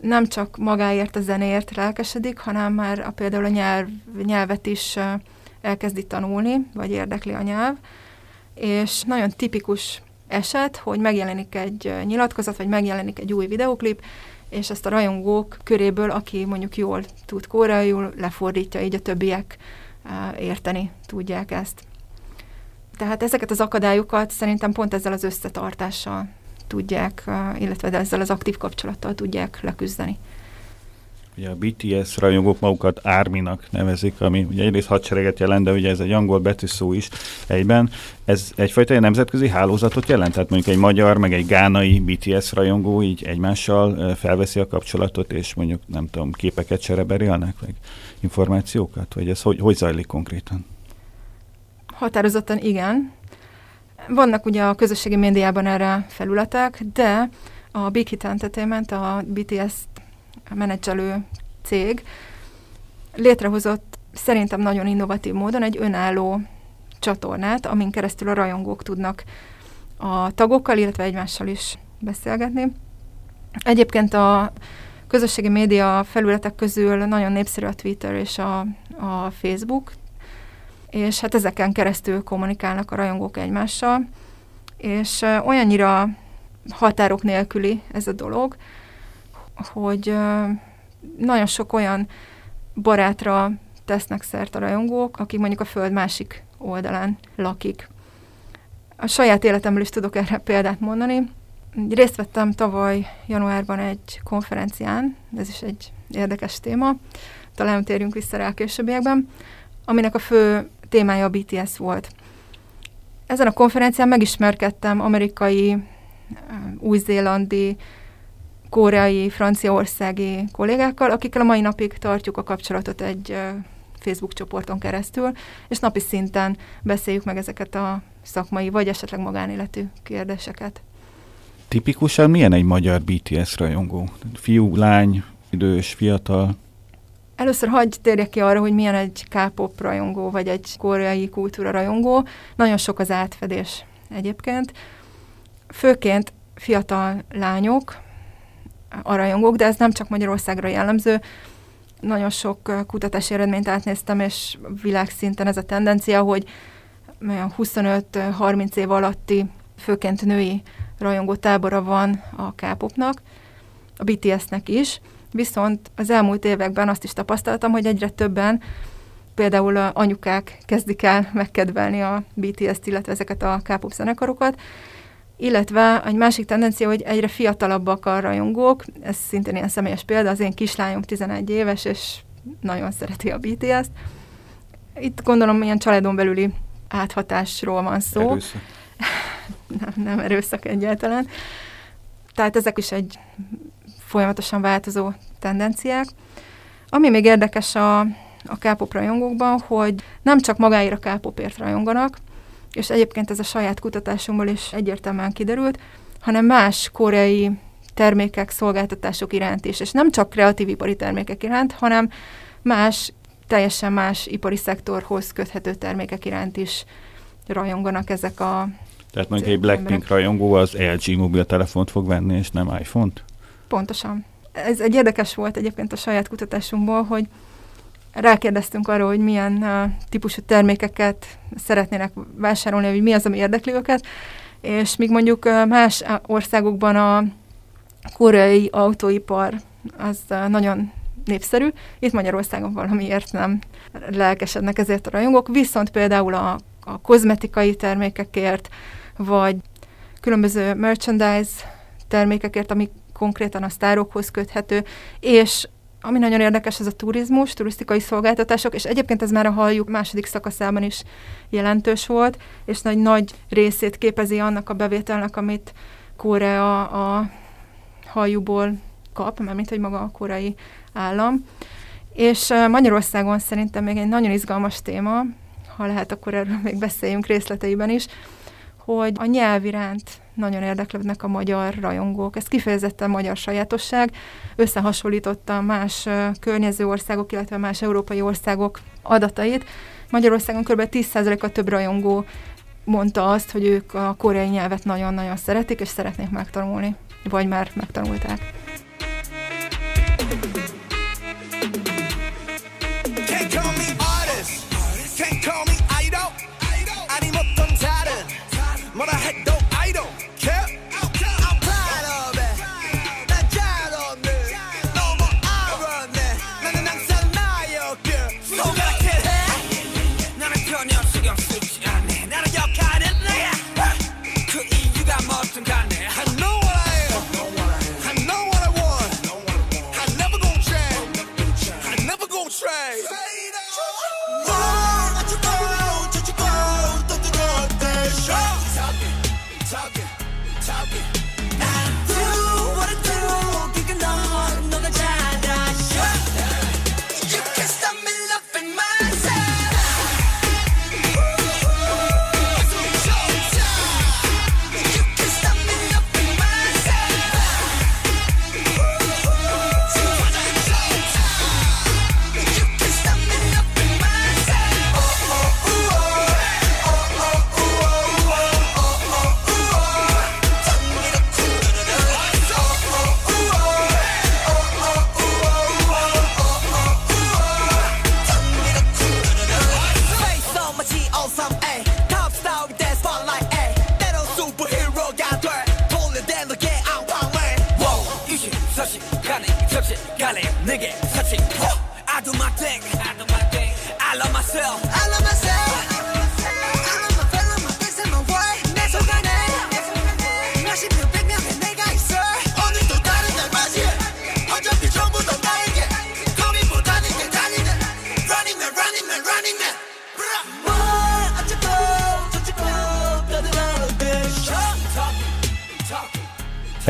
nem csak magáért a zenéért lelkesedik, hanem már a, például a nyelv, nyelvet is elkezdi tanulni, vagy érdekli a nyelv, és nagyon tipikus eset, hogy megjelenik egy nyilatkozat, vagy megjelenik egy új videoklip, és ezt a rajongók köréből, aki mondjuk jól tud koreaiul, lefordítja, így a többiek érteni tudják ezt. Tehát ezeket az akadályokat szerintem pont ezzel az összetartással tudják, illetve ezzel az aktív kapcsolattal tudják leküzdeni. Ugye a BTS rajongók magukat Árminak nevezik, ami ugye egyrészt hadsereget jelent, de ugye ez egy angol betűszó is egyben. Ez egyfajta nemzetközi hálózatot jelent? Tehát mondjuk egy magyar, meg egy gánai BTS rajongó így egymással felveszi a kapcsolatot, és mondjuk nem tudom, képeket csereberélnek, meg információkat? Vagy ez hogy, hogy zajlik konkrétan? Határozottan igen. Vannak ugye a közösségi médiában erre felületek, de a Big Hit Entertainment, a BTS menedzselő cég létrehozott szerintem nagyon innovatív módon egy önálló csatornát, amin keresztül a rajongók tudnak a tagokkal, illetve egymással is beszélgetni. Egyébként a közösségi média felületek közül nagyon népszerű a Twitter és a, a Facebook, és hát ezeken keresztül kommunikálnak a rajongók egymással, és olyannyira határok nélküli ez a dolog, hogy nagyon sok olyan barátra tesznek szert a rajongók, akik mondjuk a föld másik oldalán lakik. A saját életemből is tudok erre példát mondani. Részt vettem tavaly januárban egy konferencián, ez is egy érdekes téma, talán térjünk vissza rá a későbbiekben, aminek a fő témája a BTS volt. Ezen a konferencián megismerkedtem amerikai, ö, új-zélandi, koreai, franciaországi kollégákkal, akikkel a mai napig tartjuk a kapcsolatot egy ö, Facebook csoporton keresztül, és napi szinten beszéljük meg ezeket a szakmai, vagy esetleg magánéletű kérdéseket. Tipikusan milyen egy magyar BTS rajongó? Fiú, lány, idős, fiatal? Először hagyj térjek ki arra, hogy milyen egy K-pop rajongó, vagy egy koreai kultúra rajongó. Nagyon sok az átfedés egyébként. Főként fiatal lányok, a rajongók, de ez nem csak Magyarországra jellemző. Nagyon sok kutatási eredményt átnéztem, és világszinten ez a tendencia, hogy olyan 25-30 év alatti, főként női rajongó tábora van a K-popnak, a BTS-nek is. Viszont az elmúlt években azt is tapasztaltam, hogy egyre többen, például a anyukák kezdik el megkedvelni a BTS-t, illetve ezeket a K-pop zenekarokat, illetve egy másik tendencia, hogy egyre fiatalabbak a rajongók, ez szintén ilyen személyes példa, az én kislányom 11 éves, és nagyon szereti a BTS-t. Itt gondolom ilyen családon belüli áthatásról van szó Erőszak. nem, nem erőszak egyáltalán. Tehát ezek is egy folyamatosan változó tendenciák. Ami még érdekes a, a K-pop rajongókban, hogy nem csak magáért a K-popért rajonganak, és egyébként ez a saját kutatásunkból is egyértelműen kiderült, hanem más koreai termékek, szolgáltatások iránt is, és nem csak kreatív ipari termékek iránt, hanem más, teljesen más ipari szektorhoz köthető termékek iránt is rajonganak ezek a Tehát mondjuk egy Emberek. Blackpink rajongó az LG mobiltelefont fog venni, és nem iPhone-t? Pontosan. Ez egy érdekes volt egyébként a saját kutatásunkból, hogy rákérdeztünk arra, hogy milyen uh, típusú termékeket szeretnének vásárolni, hogy mi az, ami érdekli őket, és míg mondjuk uh, más országokban a koreai autóipar az uh, nagyon népszerű, itt Magyarországon valamiért nem lelkesednek ezért a rajongók, viszont például a, a kozmetikai termékekért, vagy különböző merchandise termékekért, ami konkrétan a sztárokhoz köthető, és ami nagyon érdekes, ez a turizmus, turisztikai szolgáltatások, és egyébként ez már a halljuk második szakaszában is jelentős volt, és nagy, nagy részét képezi annak a bevételnek, amit Korea a halljuból kap, mert mint hogy maga a koreai állam. És Magyarországon szerintem még egy nagyon izgalmas téma, ha lehet, akkor erről még beszéljünk részleteiben is, hogy a nyelv iránt nagyon érdeklődnek a magyar rajongók. Ez kifejezetten magyar sajátosság. Összehasonlította más környező országok, illetve más európai országok adatait. Magyarországon kb. 10%-a több rajongó mondta azt, hogy ők a koreai nyelvet nagyon-nagyon szeretik, és szeretnék megtanulni, vagy már megtanulták.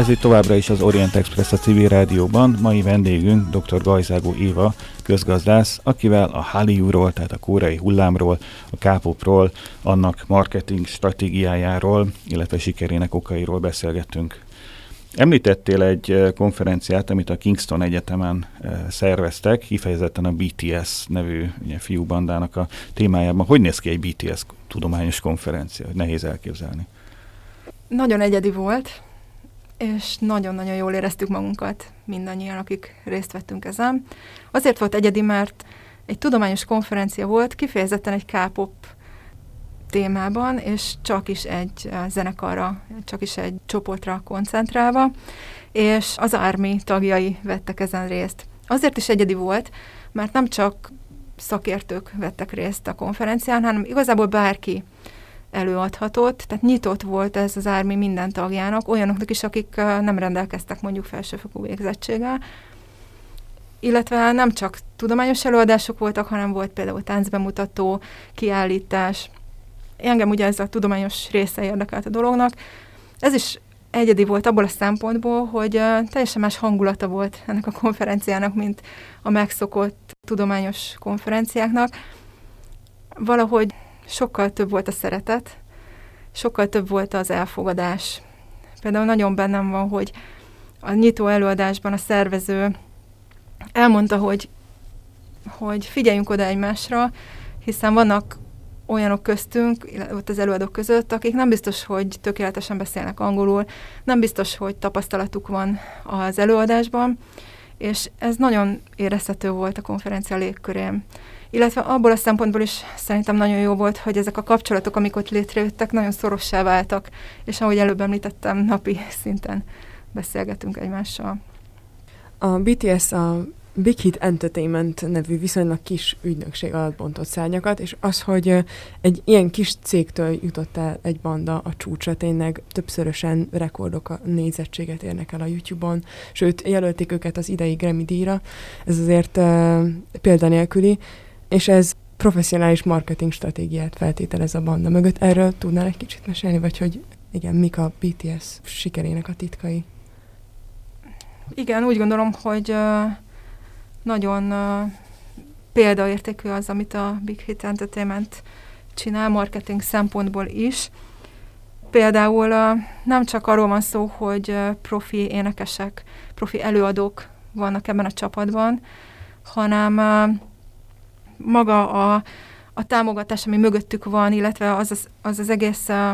Ez itt továbbra is az Orient Express a civil rádióban. Mai vendégünk dr. Gajzágó Éva, közgazdász, akivel a Hallyu-ról, tehát a koreai hullámról, a K-popról, annak marketing stratégiájáról, illetve sikerének okairól beszélgettünk. Említettél egy eh, konferenciát, amit a Kingston Egyetemen eh, szerveztek, kifejezetten a BTS nevű ugye, fiúbandának a témájában. Hogy néz ki egy BTS tudományos konferencia? Nehéz elképzelni. Nagyon egyedi volt, és nagyon-nagyon jól éreztük magunkat mindannyian, akik részt vettünk ezen. Azért volt egyedi, mert egy tudományos konferencia volt, kifejezetten egy K-pop témában, és csak is egy eh, zenekarra, csak is egy csoportra koncentrálva, és az Army tagjai vettek ezen részt. Azért is egyedi volt, mert nem csak szakértők vettek részt a konferencián, hanem igazából bárki előadhatott, tehát nyitott volt ez az ármi minden tagjának, olyanoknak is, akik nem rendelkeztek mondjuk felsőfokú végzettséggel, illetve nem csak tudományos előadások voltak, hanem volt például táncbemutató, kiállítás. Engem ugye ez a tudományos része érdekelt a dolognak. Ez is egyedi volt abból a szempontból, hogy teljesen más hangulata volt ennek a konferenciának, mint a megszokott tudományos konferenciáknak. Valahogy sokkal több volt a szeretet, sokkal több volt az elfogadás. Például nagyon bennem van, hogy a nyitó előadásban a szervező elmondta, hogy, hogy figyeljünk oda egymásra, hiszen vannak olyanok köztünk, ott az előadók között, akik nem biztos, hogy tökéletesen beszélnek angolul, nem biztos, hogy tapasztalatuk van az előadásban, és ez nagyon érezhető volt a konferencia légkörén. Illetve abból a szempontból is szerintem nagyon jó volt, hogy ezek a kapcsolatok, amik ott létrejöttek, nagyon szorossá váltak, és ahogy előbb említettem, napi szinten beszélgetünk egymással. A BTS a Big Hit Entertainment nevű viszonylag kis ügynökség alatt bontott szárnyakat, és az, hogy egy ilyen kis cégtől jutott el egy banda a csúcsra, tényleg többszörösen rekordok a nézettséget érnek el a YouTube-on, sőt, jelölték őket az idei Grammy díjra, ez azért uh, példanélküli, és ez professzionális marketing stratégiát feltételez a banda mögött. Erről tudnál egy kicsit mesélni, vagy hogy igen, mik a BTS sikerének a titkai? Igen, úgy gondolom, hogy nagyon példaértékű az, amit a Big Hit Entertainment csinál marketing szempontból is. Például nem csak arról van szó, hogy profi énekesek, profi előadók vannak ebben a csapatban, hanem maga a, a támogatás, ami mögöttük van, illetve az az, az, az egész uh,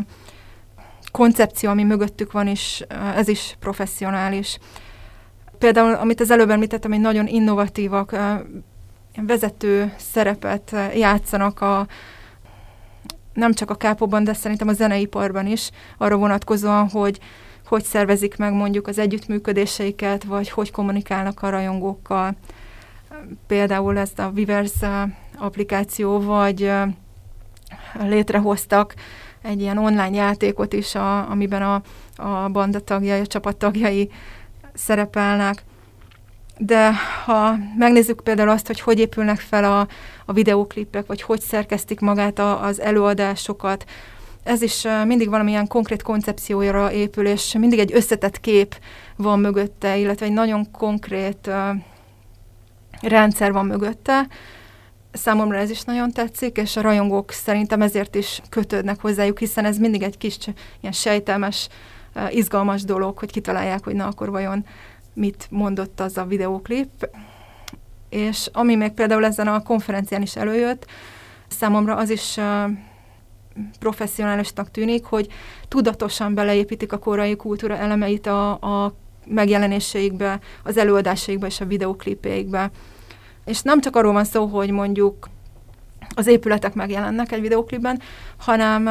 koncepció, ami mögöttük van, uh, ez is professzionális. Például, amit az előbb említettem, hogy nagyon innovatívak, vezető szerepet játszanak a, nem csak a kápóban, de szerintem a zeneiparban is, arra vonatkozóan, hogy hogy szervezik meg mondjuk az együttműködéseiket, vagy hogy kommunikálnak a rajongókkal. Például ezt a Vivers applikáció, vagy létrehoztak egy ilyen online játékot is, a, amiben a, a banda tagjai, a csapat tagjai szerepelnek. De ha megnézzük például azt, hogy hogy épülnek fel a, a videóklipek, vagy hogy szerkesztik magát a, az előadásokat, ez is mindig valamilyen konkrét koncepcióra épül, és mindig egy összetett kép van mögötte, illetve egy nagyon konkrét rendszer van mögötte. Számomra ez is nagyon tetszik, és a rajongók szerintem ezért is kötődnek hozzájuk, hiszen ez mindig egy kis ilyen sejtelmes, uh, izgalmas dolog, hogy kitalálják, hogy na akkor vajon mit mondott az a videóklip. És ami még például ezen a konferencián is előjött, számomra az is uh, professzionálisnak tűnik, hogy tudatosan beleépítik a korai kultúra elemeit a, a megjelenéseikbe, az előadásaikba és a videoklipjeikbe. És nem csak arról van szó, hogy mondjuk az épületek megjelennek egy videoklipben, hanem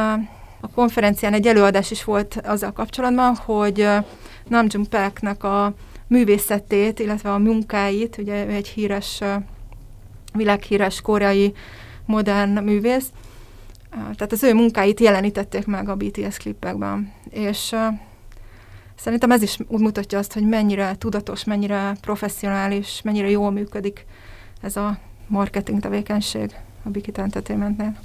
a konferencián egy előadás is volt azzal kapcsolatban, hogy Namjoon Paeknek a művészetét, illetve a munkáit, ugye egy híres, világhíres koreai modern művész, tehát az ő munkáit jelenítették meg a BTS klipekben. És szerintem ez is mutatja azt, hogy mennyire tudatos, mennyire professzionális, mennyire jól működik ez a marketing tevékenység a Big Hit Entertainmentnél.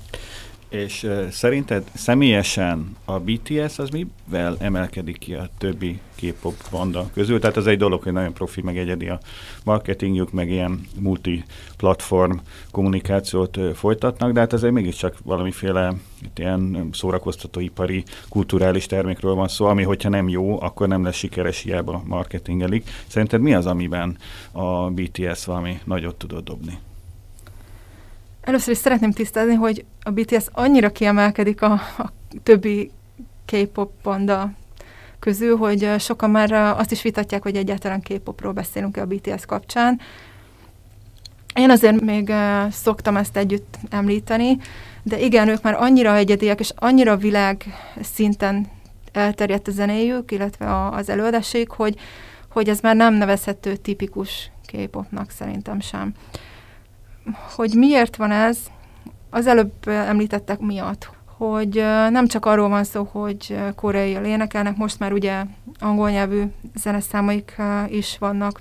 És szerinted személyesen a BTS az mivel emelkedik ki a többi K-pop banda közül? Tehát az egy dolog, hogy nagyon profi, meg egyedi a marketingjuk, meg ilyen multi-platform kommunikációt folytatnak, de hát ez mégiscsak valamiféle itt ilyen szórakoztatóipari, kulturális termékről van szó, ami hogyha nem jó, akkor nem lesz sikeres, hiába marketingelik. Szerinted mi az, amiben a BTS valami nagyot tudod dobni? Először is szeretném tisztázni, hogy a BTS annyira kiemelkedik a, a többi K-pop banda közül, hogy sokan már azt is vitatják, hogy egyáltalán K-popról beszélünk-e a BTS kapcsán. Én azért még szoktam ezt együtt említeni, de igen, ők már annyira egyediek, és annyira világ szinten elterjedt a zenéjük, illetve az előadásaik, hogy, hogy ez már nem nevezhető tipikus K-popnak szerintem sem. Hogy miért van ez? Az előbb említettek miatt, hogy nem csak arról van szó, hogy koreai énekelnek, most már ugye angol nyelvű zeneszámaik is vannak,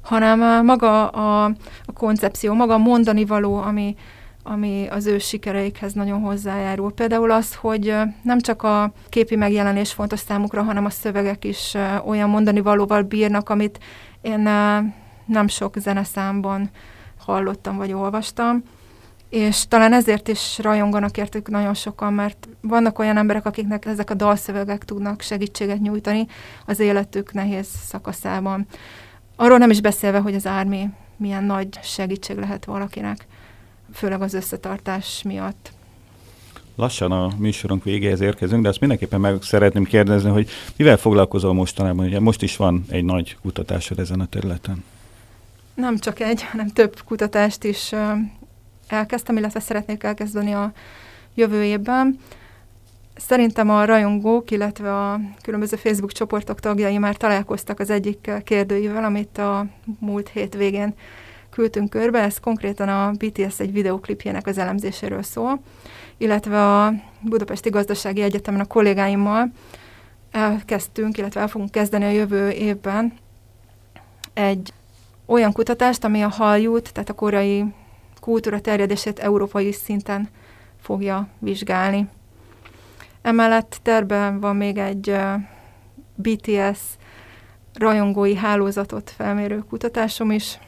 hanem maga a, a koncepció, maga a mondani való, ami, ami az ő sikereikhez nagyon hozzájárul. Például az, hogy nem csak a képi megjelenés fontos számukra, hanem a szövegek is olyan mondani valóval bírnak, amit én nem sok zeneszámban hallottam vagy olvastam, és talán ezért is rajonganak értük nagyon sokan, mert vannak olyan emberek, akiknek ezek a dalszövegek tudnak segítséget nyújtani az életük nehéz szakaszában. Arról nem is beszélve, hogy az ármi milyen nagy segítség lehet valakinek, főleg az összetartás miatt. Lassan a műsorunk végéhez érkezünk, de azt mindenképpen meg szeretném kérdezni, hogy mivel foglalkozol mostanában? Ugye most is van egy nagy kutatásod ezen a területen. Nem csak egy, hanem több kutatást is elkezdtem, illetve szeretnék elkezdeni a jövő évben. Szerintem a rajongók, illetve a különböző Facebook csoportok tagjai már találkoztak az egyik kérdőivel, amit a múlt hét végén küldtünk körbe. Ez konkrétan a BTS egy videoklipjének az elemzéséről szól, illetve a Budapesti Gazdasági Egyetemen a kollégáimmal elkezdtünk, illetve el fogunk kezdeni a jövő évben egy olyan kutatást, ami a haljút, tehát a korai kultúra terjedését európai szinten fogja vizsgálni. Emellett terben van még egy BTS rajongói hálózatot felmérő kutatásom is,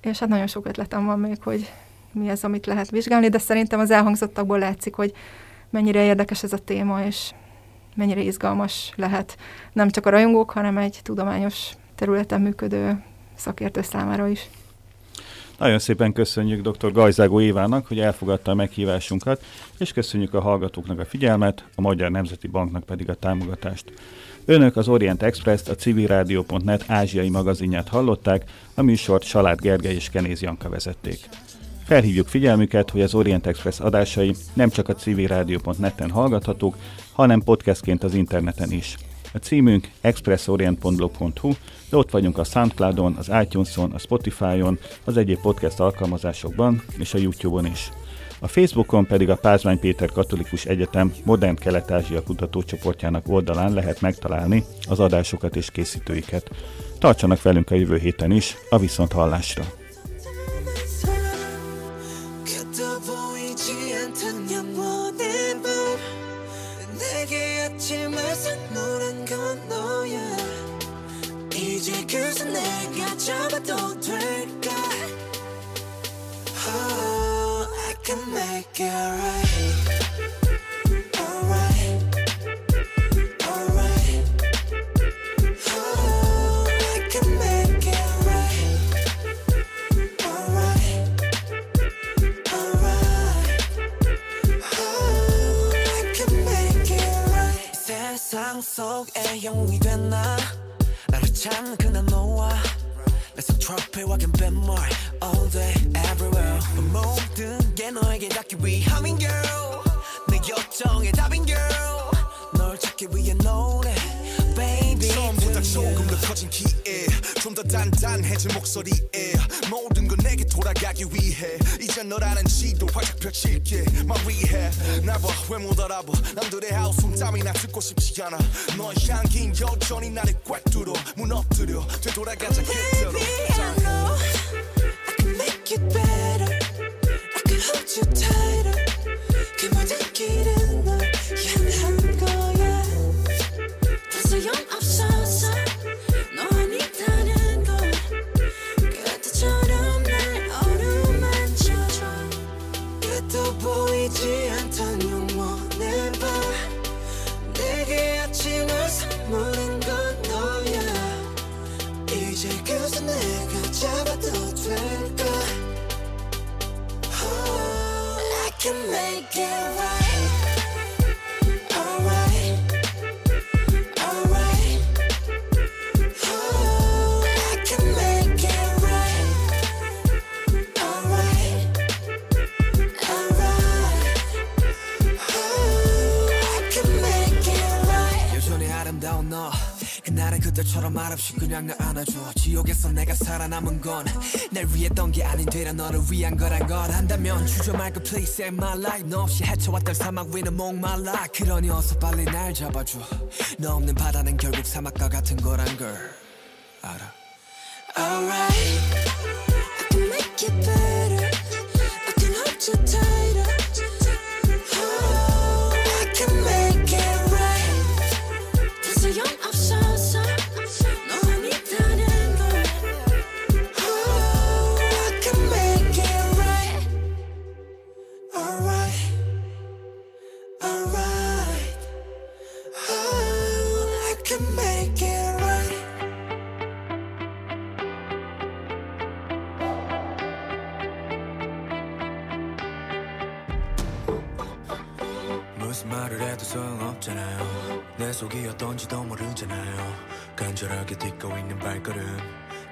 és hát nagyon sok ötletem van még, hogy mi az, amit lehet vizsgálni, de szerintem az elhangzottakból látszik, hogy mennyire érdekes ez a téma, és mennyire izgalmas lehet nem csak a rajongók, hanem egy tudományos területen működő szakértő számára is. Nagyon szépen köszönjük dr. Gajzágó Évának, hogy elfogadta a meghívásunkat, és köszönjük a hallgatóknak a figyelmet, a Magyar Nemzeti Banknak pedig a támogatást. Önök az Orient Express-t, a civilrádió.net ázsiai magazinját hallották, a műsort Salád Gergely és Kenéz Janka vezették. Felhívjuk figyelmüket, hogy az Orient Express adásai nem csak a civilrádió.net-en hallgathatók, hanem podcastként az interneten is. A címünk expressorient.blog.hu, de ott vagyunk a Soundcloudon, az iTunes-on, a Spotify-on, az egyéb podcast alkalmazásokban és a YouTube-on is. A Facebookon pedig a Pázmány Péter Katolikus Egyetem Modern Kelet-Ázsia kutatócsoportjának oldalán lehet megtalálni az adásokat és készítőiket. Tartsanak velünk a jövő héten is, a viszont hallásra! 가 잡아도 될까 Oh, Oh, oh, I can make it right. 세상 속에 영웅이 됐나? 나를 찾는 그날 너와 내속 트로피와 갬뱀물 all day everywhere. 모든 게 너에게 닿기 위함인 girl. 내 요청의 답인 girl. 커진 기에 좀 더 단단해진 목소리에 모든 건 내게 돌아가기 위해 이제 너라는 지도 활짝 펼칠게 말위해 나봐 왜 못 알아봐 남들의 하우스 땀이나 듣고 싶지 않아 너의 향긴 여전히 나를 꽉 뚫어 무너뜨려 되돌아가자 그대로 Baby, I know I can make it better. I can hold you tighter. 그냥 날 안아줘. 지옥에서 내가 살아남은 건 날 위했던 게 아닌 되려 너를 위한 거란 걸 안다면 주저 말고 please save my life. 너 없이 헤쳐왔던 사막 위는 목말라. 그러니 어서 빨리 날 잡아줘. 너 없는 바다는 결국 사막과 같은 거란 걸 알아. Alright, I can make it better. I can hold you tighter. 딛고 있는 발걸음.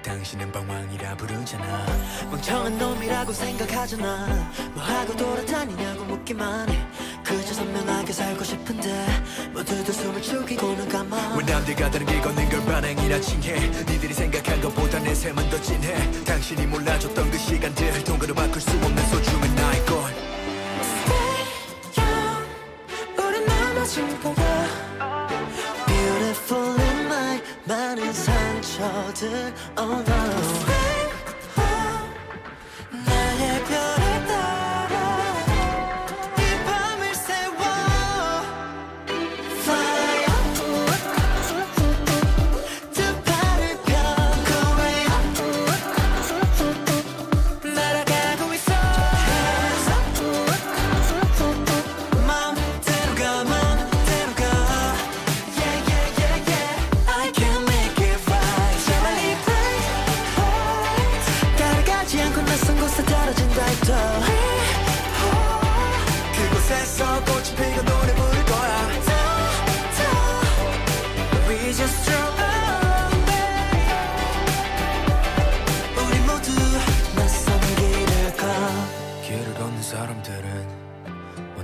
당신은 방황이라 부르잖아. 멍청한 놈이라고 생각하잖아. 뭐하고 돌아다니냐고 묻기만 해. 그저 선명하게 살고 싶은데 모두들 숨을 죽이고는 가만. 왜 남들과 다른 길 걷는 걸 반항이라 칭해? 니들이 생각한 것보다 내 삶은 더 진해. 당신이 몰라줬던 그 시간들 돈으로 바꿀 수 없는 소중한 나의 것 to the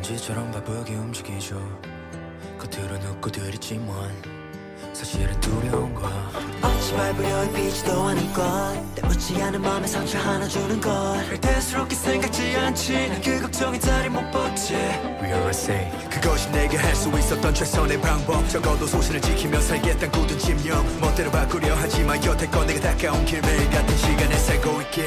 먼지처럼 바쁘게 움직이죠. 겉으로 웃고 들이지만 사실은 두려운 거야. 어찌 밟으려 비지도 않은 것. 때묻지 않은 마음에 상처 하나 주는 것. 대수롭게 생각지 않지. 그 걱정이 다리 못 뻗지. We are safe. 그것이 내게 할 수 있었던 최선의 방법. 적어도 소신을 지키며 살겠단 굳은 집념 멋대로 바꾸려 하지만 여태껏 내가 닦아온 길 매일 같은 시간에 살고 있길